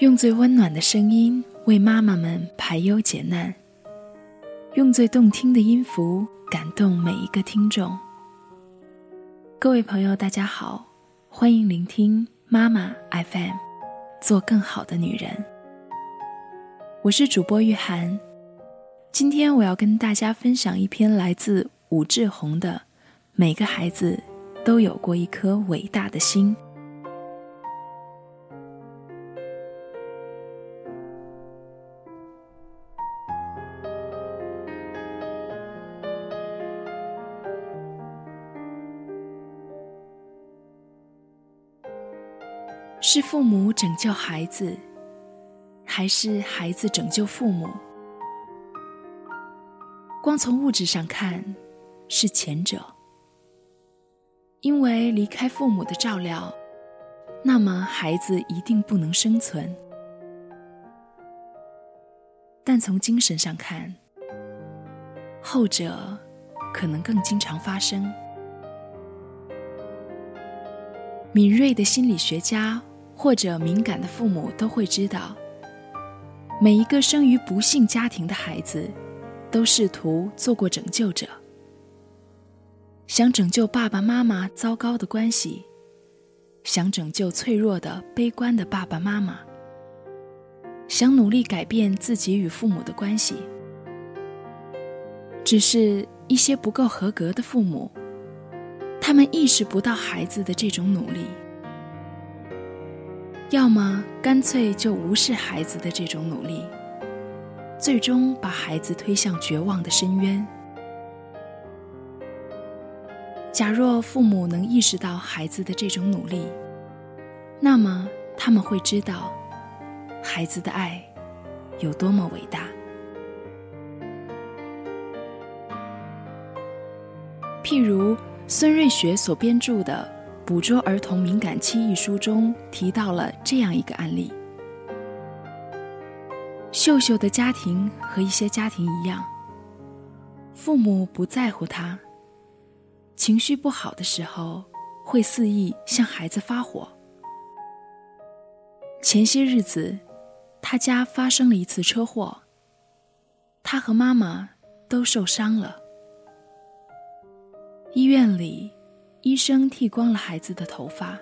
用最温暖的声音为妈妈们排忧解难，用最动听的音符感动每一个听众。各位朋友，大家好，欢迎聆听妈妈 FM，做更好的女人。我是主播玉涵，今天我要跟大家分享一篇来自武志红的《每个孩子都有过一颗伟大的心》。是父母拯救孩子，还是孩子拯救父母？光从物质上看，是前者。因为离开父母的照料，那么孩子一定不能生存。但从精神上看，后者可能更经常发生。敏锐的心理学家。或者敏感的父母都会知道，每一个生于不幸家庭的孩子，都试图做过拯救者，想拯救爸爸妈妈糟糕的关系，想拯救脆弱的、悲观的爸爸妈妈，想努力改变自己与父母的关系。只是一些不够合格的父母，他们意识不到孩子的这种努力。要么干脆就无视孩子的这种努力，最终把孩子推向绝望的深渊。假若父母能意识到孩子的这种努力，那么他们会知道孩子的爱有多么伟大。譬如孙瑞雪所编著的。《捕捉儿童敏感期》一书中提到了这样一个案例：秀秀的家庭和一些家庭一样，父母不在乎他，情绪不好的时候会肆意向孩子发火。前些日子，他家发生了一次车祸，他和妈妈都受伤了，医院里。医生剃光了孩子的头发，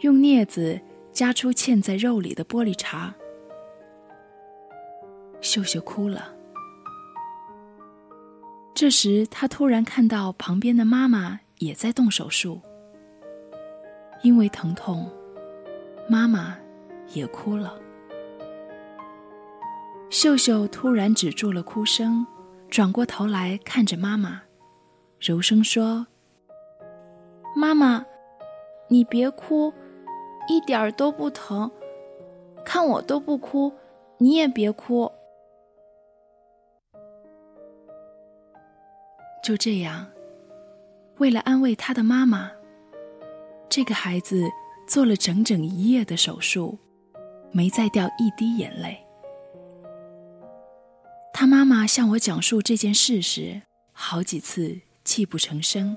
用镊子夹出嵌在肉里的玻璃碴。秀秀哭了。这时，他突然看到旁边的妈妈也在动手术，因为疼痛，妈妈也哭了。秀秀突然止住了哭声，转过头来看着妈妈，柔声说。妈妈，你别哭，一点儿都不疼。看我都不哭，你也别哭。就这样，为了安慰他的妈妈，这个孩子做了整整一夜的手术，没再掉一滴眼泪。他妈妈向我讲述这件事时，好几次泣不成声。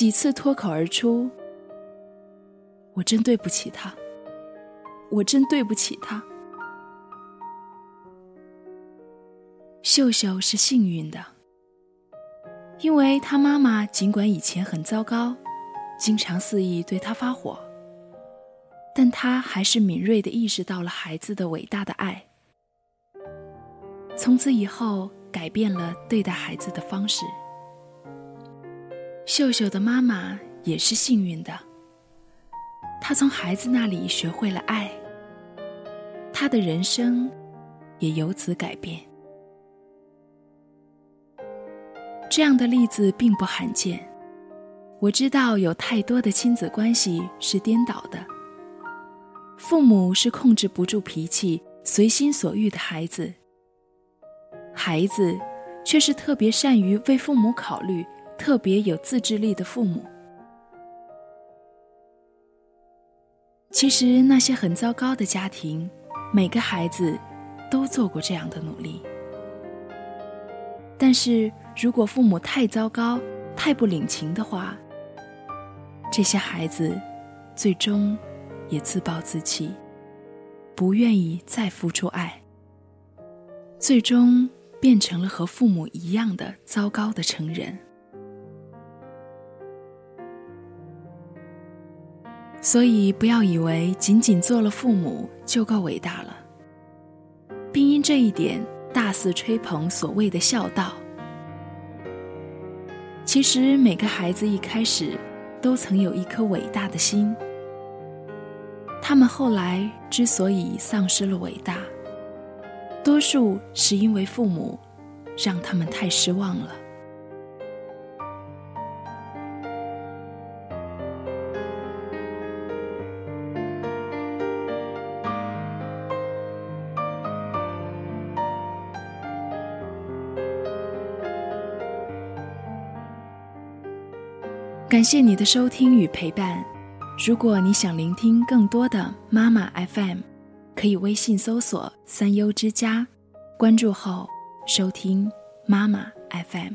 几次脱口而出：“我真对不起他，我真对不起他。”秀秀是幸运的，因为她妈妈尽管以前很糟糕，经常肆意对她发火，但她还是敏锐的意识到了孩子的伟大的爱，从此以后改变了对待孩子的方式。秀秀的妈妈也是幸运的，她从孩子那里学会了爱，她的人生也由此改变。这样的例子并不罕见，我知道有太多的亲子关系是颠倒的，父母是控制不住脾气、随心所欲的孩子，孩子却是特别善于为父母考虑。特别有自制力的父母，其实那些很糟糕的家庭，每个孩子都做过这样的努力。但是如果父母太糟糕、太不领情的话，这些孩子最终也自暴自弃，不愿意再付出爱，最终变成了和父母一样的糟糕的成人。所以，不要以为仅仅做了父母就够伟大了，并因这一点大肆吹捧所谓的孝道。其实，每个孩子一开始都曾有一颗伟大的心，他们后来之所以丧失了伟大，多数是因为父母让他们太失望了。感谢你的收听与陪伴。如果你想聆听更多的妈妈 FM，可以微信搜索“三优之家”，关注后收听妈妈 FM。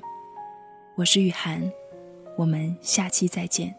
我是雨涵，我们下期再见。